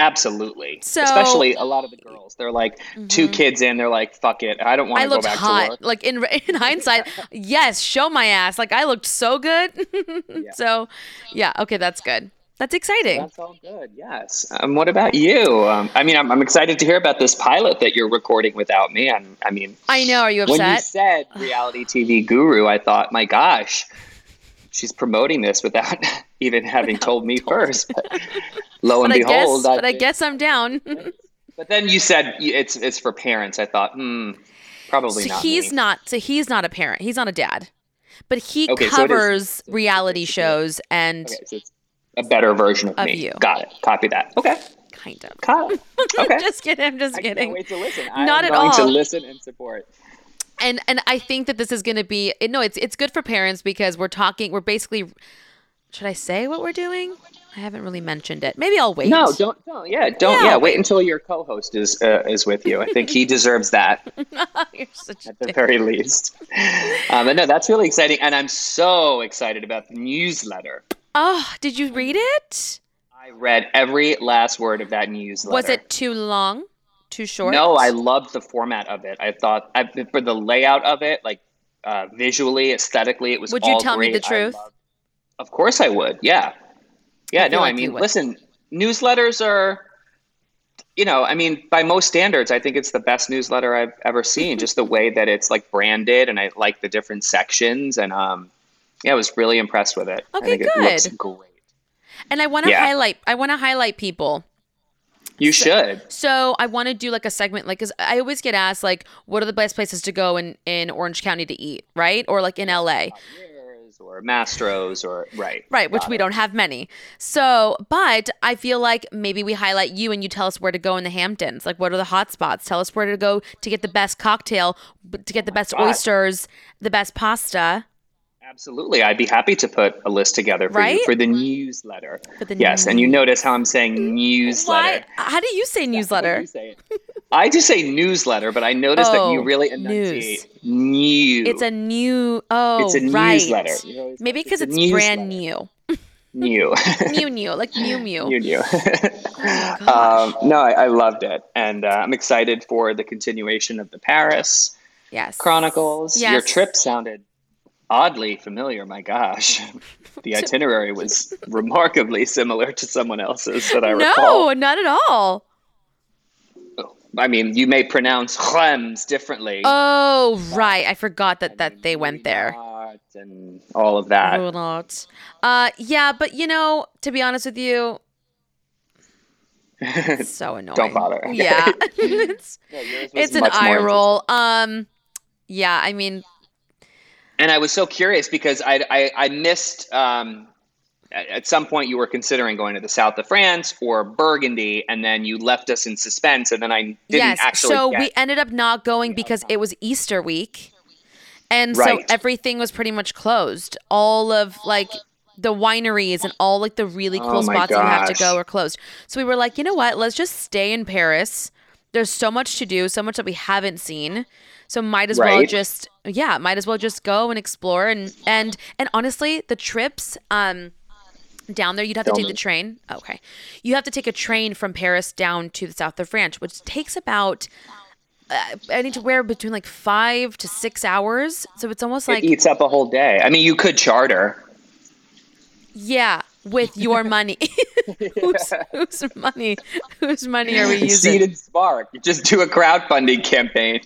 Absolutely. So, Especially a lot of the girls. They're like mm-hmm. two kids in. They're like, "Fuck it, I don't want to go back hot. to work." Like in in hindsight, yes, show my ass. Like I looked so good. yeah. So, yeah, okay, that's good. That's exciting. That's all good. Yes. Um, what about you? Um, I mean, I'm, I'm excited to hear about this pilot that you're recording without me. I'm, I mean, I know. Are you upset? When you said reality TV guru, I thought, my gosh, she's promoting this without even having told me first. But lo and but behold, I guess, I but I guess I'm down. but then you said it's it's for parents. I thought, hmm, probably so not. He's me. not. So he's not a parent. He's not a dad. But he okay, covers so reality shows and okay, so a better version of, of me. You. Got it. Copy that. Okay. Kind of. Okay. just kidding. I'm just I kidding. Can't wait to listen. Not at all. to listen and support and and I think that this is going to be no, it's it's good for parents because we're talking. We're basically should I say what we're doing? I haven't really mentioned it. Maybe I'll wait. No, don't. don't yeah, don't. Yeah, yeah wait. until your co-host is uh, is with you. I think he deserves that at the very least. Um, but no, that's really exciting, and I'm so excited about the newsletter. Oh, did you read it? I read every last word of that newsletter. Was it too long? Too short? No, I loved the format of it. I thought I, for the layout of it, like uh, visually, aesthetically, it was. Would you tell great. me the truth? Of course I would. Yeah. Yeah, I no, like I mean, listen, newsletters are you know, I mean, by most standards, I think it's the best newsletter I've ever seen. just the way that it's like branded, and I like the different sections, and um, yeah, I was really impressed with it. Okay, good. It looks great. And I want to yeah. highlight. I want to highlight people. You so, should. So I want to do like a segment, like, cause I always get asked, like, what are the best places to go in in Orange County to eat, right? Or like in LA or Mastro's or right. Right, which we don't have many. So, but I feel like maybe we highlight you and you tell us where to go in the Hamptons. Like what are the hot spots? Tell us where to go to get the best cocktail, to get oh the best God. oysters, the best pasta. Absolutely. I'd be happy to put a list together for right? you for the newsletter. For the yes, news. and you notice how I'm saying newsletter. Why? How do you say newsletter? Yeah, I just say newsletter, but I noticed oh, that you oh, really enunciate news. It's a new. Oh, it's a right. newsletter. Maybe because it's, it's brand new. new. new, new, like new, new. new, new. um, no, I, I, loved it, and uh, I'm excited for the continuation of the Paris yes. Chronicles. Yes. Your trip sounded oddly familiar. My gosh, the itinerary was remarkably similar to someone else's that I recall. No, not at all. I mean, you may pronounce Reims differently. Oh, right. I forgot that that they went there. And all of that. Uh, yeah, but you know, to be honest with you, it's so annoying. Don't bother. Yeah, it's it's an eye roll. Um, yeah, I mean, and I was so curious because I I, I missed um at some point you were considering going to the south of France or Burgundy, and then you left us in suspense, and then I didn't yes, actually. So we ended up not going because it was Easter week, and right. so everything was pretty much closed. All of like the wineries and all like the really cool oh spots gosh. you have to go are closed. So we were like, you know what? Let's just stay in Paris. There's so much to do, so much that we haven't seen. So might as right. well just yeah, might as well just go and explore and and and honestly, the trips um down there. You'd have to take the train. Okay. You have to take a train from Paris down to the south of France, which takes about uh, wear between like five to six hours. So it's almost like it eats up a whole day. I mean, you could charter. Yeah, with your money. whose, whose money? Whose money are we using? Seed and Spark. You just do a crowdfunding campaign.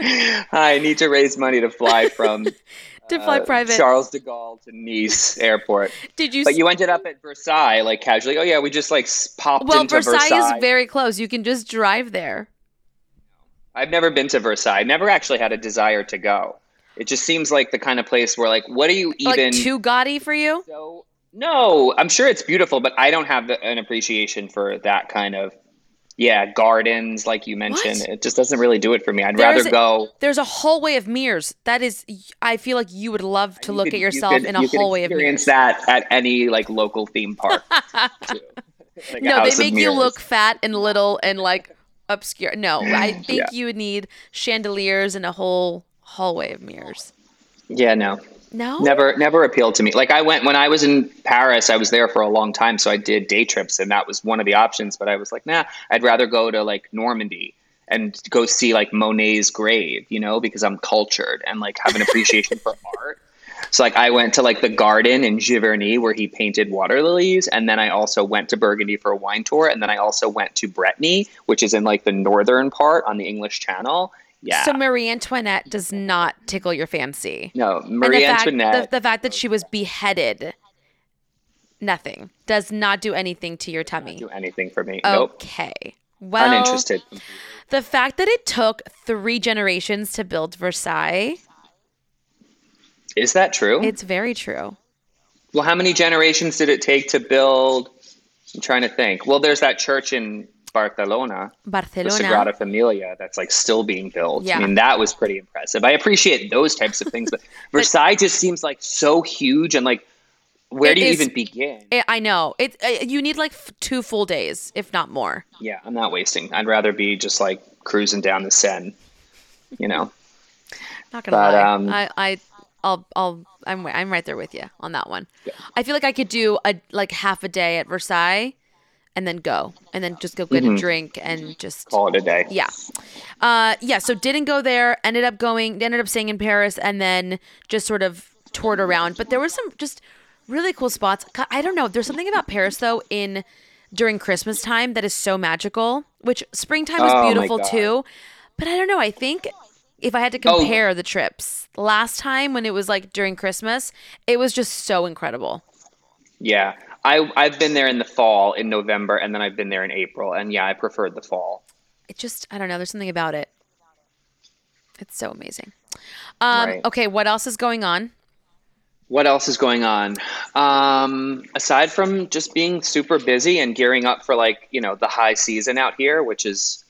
I need to raise money to fly from to fly uh, private. Charles de Gaulle to Nice airport. Did you? But you ended up at Versailles, like casually. Oh yeah, we just like popped well, into Versailles. Versailles. Versailles is very close. You can just drive there. I've never been to Versailles. Never actually had a desire to go. It just seems like the kind of place where, like, what are you even? Like too gaudy for you? So, no, I'm sure it's beautiful, but I don't have the, an appreciation for that kind of yeah, gardens, like you mentioned. What? It just doesn't really do it for me. I'd there's rather go. there's a hallway of mirrors. That is, I feel like you would love to look could, at yourself you could, in a hallway of mirrors. Experience that at any like local theme park. like no, they make you look fat and little and like obscure. No, I think yeah. you would need chandeliers and a whole hallway of mirrors. Yeah, no. No. Never never appealed to me. Like I went when I was in Paris, I was there for a long time, so I did day trips and that was one of the options, but I was like, "Nah, I'd rather go to like Normandy and go see like Monet's grave, you know, because I'm cultured and like have an appreciation for art." So like I went to like the garden in Giverny where he painted water lilies, and then I also went to Burgundy for a wine tour, and then I also went to Brittany, which is in like the northern part on the English Channel, yeah. So Marie Antoinette does not tickle your fancy. No, Marie the Antoinette. Fact, the, the, fact that she was beheaded, nothing does not do anything to your tummy. do anything for me. Okay. Nope. Well, uninterested. The fact that it took three generations to build Versailles. Is that true? It's very true. Well, how many generations did it take to build? I'm trying to think. Well, there's that church in Barcelona, Barcelona, the Sagrada Familia, that's like still being built. Yeah. I mean, that was pretty impressive. I appreciate those types of things, but Versailles just seems like so huge and like, where do you is, even begin? It, I know it. Uh, you need like f- two full days, if not more. Yeah, I'm not wasting. I'd rather be just like cruising down the Seine, you know. not gonna but, lie, um, I, I, I'll, I'll, I'm, I'm right there with you on that one. Yeah. I feel like I could do a like half a day at Versailles and then go and then just go get mm-hmm. a drink and just call it a day. Yeah. Uh, yeah. So didn't go there, ended up going, ended up staying in Paris and then just sort of toured around. But there were some just really cool spots. I don't know. There's something about Paris though in during Christmas time that is so magical, which springtime was oh beautiful too. But I don't know. I think if I had to oh. compare oh. the trips, last time when it was like during Christmas, it was just so incredible. Yeah. I I've been there in the fall in November, and then I've been there in April, and yeah, I preferred the fall. It just I don't know. There's something about it. It's so amazing. Um, right. Okay, what else is going on? What else is going on? Um, aside from just being super busy and gearing up for like you know the high season out here, which is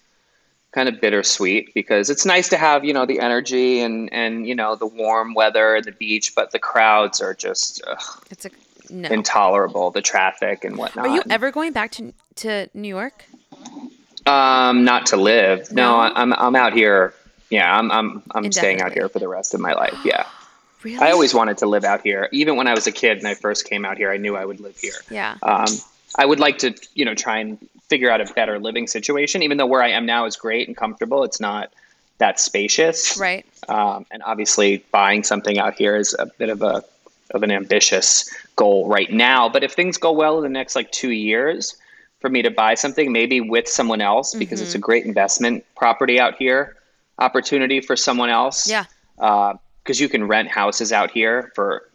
kind of bittersweet because it's nice to have you know the energy and and you know the warm weather and the beach, but the crowds are just ugh. it's a no. intolerable the traffic and whatnot. Are you ever going back to to New York? Um, not to live. No, no I'm I'm out here. Yeah, I'm I'm I'm staying out here for the rest of my life. Yeah. Really? I always wanted to live out here. Even when I was a kid and I first came out here, I knew I would live here. Yeah. Um, I would like to, you know, try and figure out a better living situation. Even though where I am now is great and comfortable, it's not that spacious. Right. Um, and obviously, buying something out here is a bit of a of an ambitious goal right now. But if things go well in the next like two years, for me to buy something, maybe with someone else, because it's a mm-hmm. great investment property out here, opportunity for someone else. Yeah. Uh, because you can rent houses out here for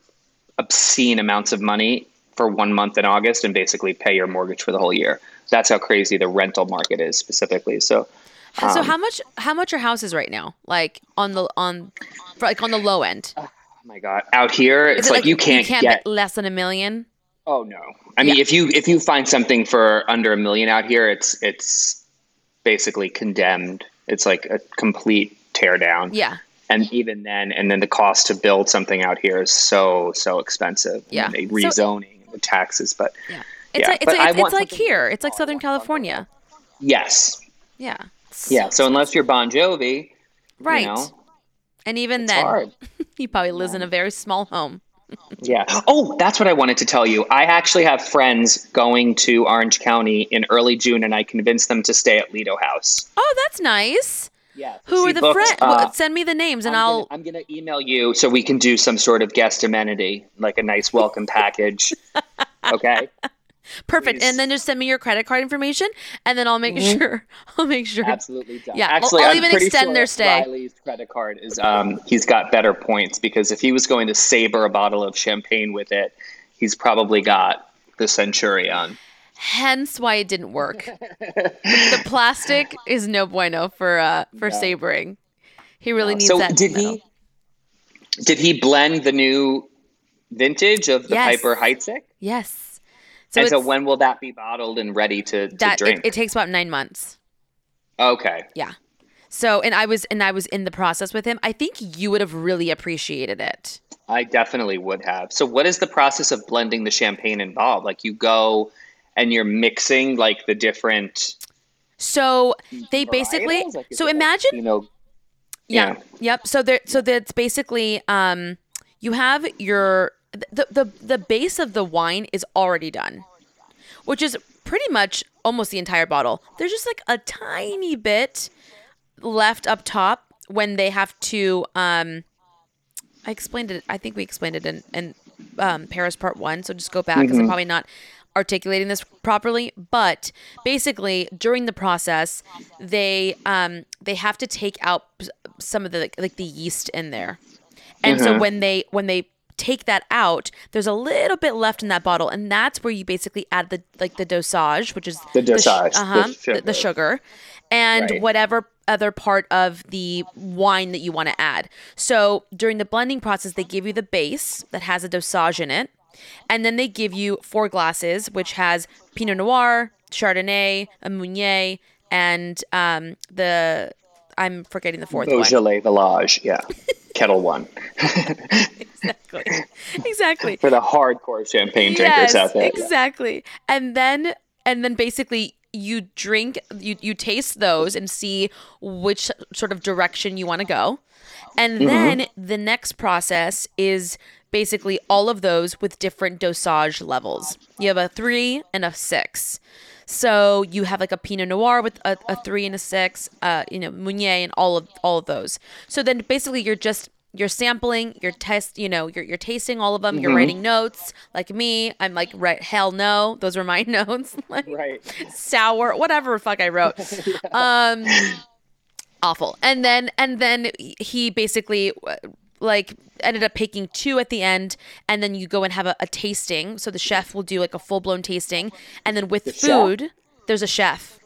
obscene amounts of money for one month in August and basically pay your mortgage for the whole year. That's how crazy the rental market is specifically. So, so Um, how much how much are houses right now? Like on the on like on the low end? Uh, oh my God, out here, it's it like, you can't, you can't get. less than a million? Oh no! I mean, Yeah. if you if you find something for under a million out here, it's it's basically condemned. It's like a complete tear down. Yeah. And even then, and then the cost to build something out here is so so expensive. Yeah. And the So- rezoning and the taxes, but Yeah. It's Yeah, like it's, but I like, it's, like here. It's like Southern California. yes, Yeah. yeah. So unless you're Bon Jovi, Right. you know, and even it's then, hard. he probably lives in a very small home. Yeah. Oh, that's what I wanted to tell you. I actually have friends going to Orange County in early June, and I convinced them to stay at Lido House. Oh, that's nice. Yeah. Who she are the friends? uh, Send me the names and I'm I'll. Gonna, I'm gonna email you so we can do some sort of guest amenity, like a nice welcome package. Okay. Perfect. please. And then just send me your credit card information, and then I'll make sure. I'll make sure. Absolutely done. Yeah, I'll- Actually, I'll I'm even extend sure their stay. Riley's credit card is um he's got better points because if he was going to saber a bottle of champagne with it, he's probably got the Centurion. Hence why it didn't work. the plastic is no bueno for uh for sabering. He really needs so that. did metal. he? Did he blend the new vintage of the Yes. Piper Heidsieck? Yes. So and so when will that be bottled and ready to, to that it, drink? it takes about nine months. okay. Yeah. So and I was and I was in the process with him. I think you would have really appreciated it. I definitely would have. So, what is the process of blending the champagne involved? Like, you go and you're mixing like the different. So they basically? Like, so it, like, imagine Pinot- yeah. yeah. Yep. So there so that's basically um you have your the, the the base of the wine is already done. Which is pretty much almost the entire bottle. There's just like a tiny bit left up top when they have to um I explained it I think we explained it in, in um Paris part 1, so just go back because I'm probably not articulating this properly but basically during the process they um they have to take out some of the like, like the yeast in there and so when they when they take that out there's a little bit left in that bottle and that's where you basically add the like the dosage which is The dosage, the uh-huh, the, sugar. the sugar and Right. whatever other part of the wine that you want to add so during the blending process they give you the base that has a dosage in it and then they give you four glasses which has pinot noir chardonnay a meunier and um the i'm forgetting the fourth one Beaujolais Village, yeah. Ketel One. exactly exactly For the hardcore champagne drinkers out there. yeah. exactly and then and then basically you drink you you taste those and see which sort of direction you want to go and Mm-hmm. then the next process is basically all of those with different dosage levels you have a three and a six so you have like a Pinot Noir with a, a three and a six, uh, you know, Meunier and all of all of those. So then basically you're just you're sampling, you're test, you know, you're you're tasting all of them. Mm-hmm. You're writing notes. Like me, I'm like, right, hell no, those were my notes. like Right. sour, whatever fuck I wrote. Um, awful. And then and then he basically uh, like ended up picking two at the end and then you go and have a, a tasting so the chef will do like a full-blown tasting and then with chef? food there's a chef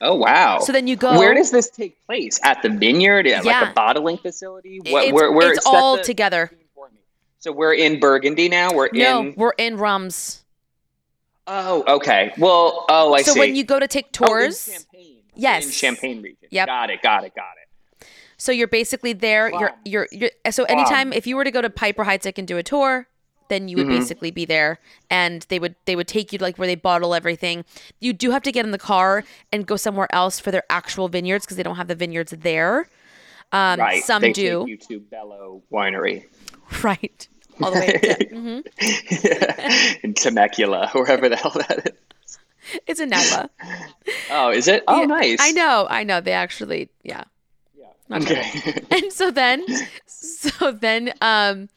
Oh wow! So then you go- Where does this take place? At the vineyard? At like Yeah. a bottling facility? What? it's, where? Where? it's all the- together So we're in Burgundy now. We're no in. we're in Reims Oh, okay. Well, oh, I see. so see. when you go to take Oh, in tours Champagne. Yes. In Champagne region. Yep. Got it. Got it. Got it. So you're basically there you're you're, you're so anytime if you were to go to piper heidsieck and do a tour then you would Mm-hmm. basically be there and they would they would take you to like where they bottle everything you do have to get in the car and go somewhere else for their actual vineyards because they don't have the vineyards there um, Right. some they do you to Bello Winery. Right. All the way to mm-hmm. yeah. in Temecula, wherever the hell that is. It's in Napa. Oh, is it? Oh, Yeah, nice. I know. I know. They actually, yeah. Not. Okay. and so then so then um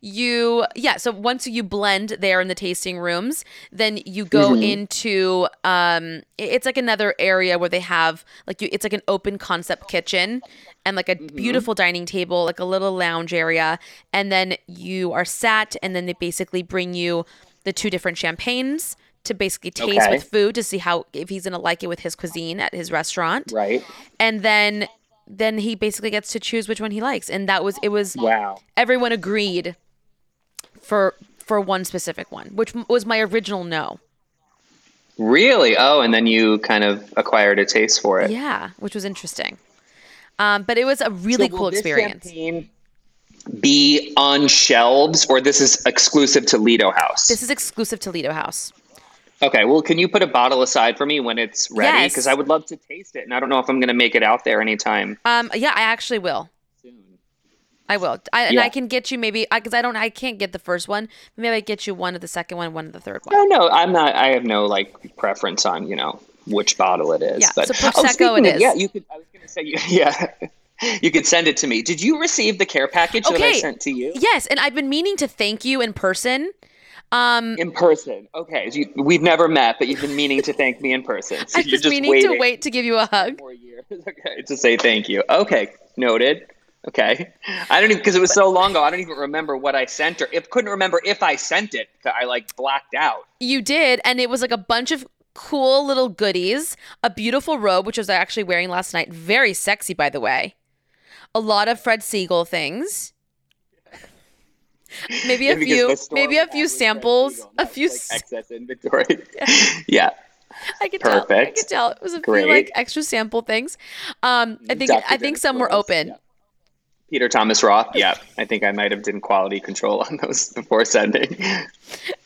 you yeah so once you blend there in the tasting rooms then you go Mm-hmm. into um it's like another area where they have like you it's like an open concept kitchen and like a Mm-hmm. beautiful dining table like a little lounge area and then you are sat and then they basically bring you the two different champagnes to basically taste Okay. with food to see how if he's gonna like it with his cuisine at his restaurant right. and then then he basically gets to choose which one he likes and that was it was Wow. everyone agreed for for one specific one which was my original no Really? Oh, and then you kind of acquired a taste for it. yeah which was interesting um, but it was a really So cool this experience Be on shelves, or this is exclusive to Lido House. this is exclusive to lido house okay. Well, can you put a bottle aside for me when it's ready? Yes. Because I would love to taste it, and I don't know if I'm going to make it out there anytime um yeah i actually will soon. i will I, and i can get you maybe because I, don't i can't get the first one maybe i get you one of the second one one of the third one No, no, I'm not. I have no like preference on you know which bottle it is. Yeah, but so Prosecco speaking it of- Yeah, you could. I was going to say you, yeah. You could send it to me. Did you receive the care package that I sent to you yes and i've been meaning to thank you in person um in person? Okay, you, we've never met, but you've been meaning to thank me in person. So i was just meaning waiting to wait to give you a hug four years. Okay, to say thank you. Okay, noted. Okay, I don't even because it was so long ago. I don't even remember what I sent her. If couldn't remember if I sent it, I like blacked out. You did, and it was like a bunch of cool little goodies. A beautiful robe, which I was actually wearing last night. Very sexy, by the way. A lot of Fred Segal things. Maybe a few, maybe a few samples, a few. like, excess inventory. yeah. I could tell. I could tell it was a few like extra sample things. Um, I think Dr. I think some were open. Yeah. Peter Thomas Roth. Yeah, I think I might have done quality control on those before sending.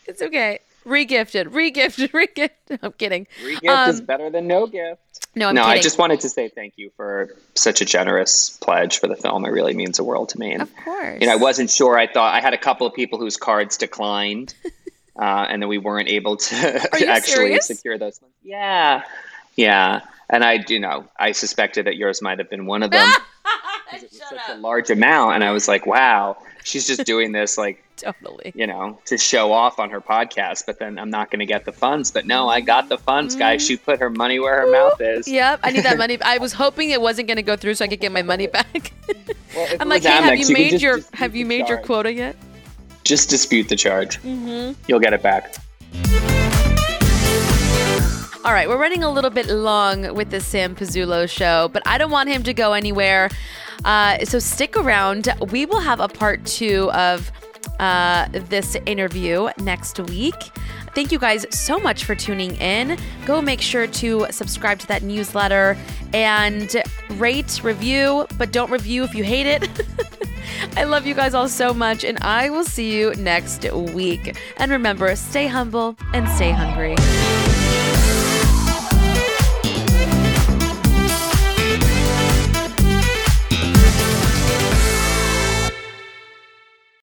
It's okay. Regifted, regifted, regifted. I'm kidding. Free gift is Um, better than no gift. No, I'm no, kidding. I just wanted to say thank you for such a generous pledge for the film. It really means the world to me. And, Of course. You know, I wasn't sure. I thought I had a couple of people whose cards declined, uh, and then we weren't able to actually serious? secure those. funds. Yeah, yeah. And I do know. I suspected that yours might have been one of them. Shut such a large amount, and I was like, wow, she's just doing this like Totally. you know to show off on her podcast. But then I'm not going to get the funds. But no, I got the funds, guys. She put her money where her mouth is. Yep, I need that money. I was hoping it wasn't going to go through so I could get my money back. Well, I'm like, hey, have Amex, you made your have you made your quota yet? Just dispute the charge. Mm-hmm. You'll get it back. All right, we're running a little bit long with the Sam Pizzullo show, but I don't want him to go anywhere. Uh, so stick around. We will have a part two of uh, this interview next week. Thank you guys so much for tuning in. Go make sure to subscribe to that newsletter and rate, review, but don't review if you hate it. I love you guys all so much, and I will see you next week. And remember, stay humble and stay hungry.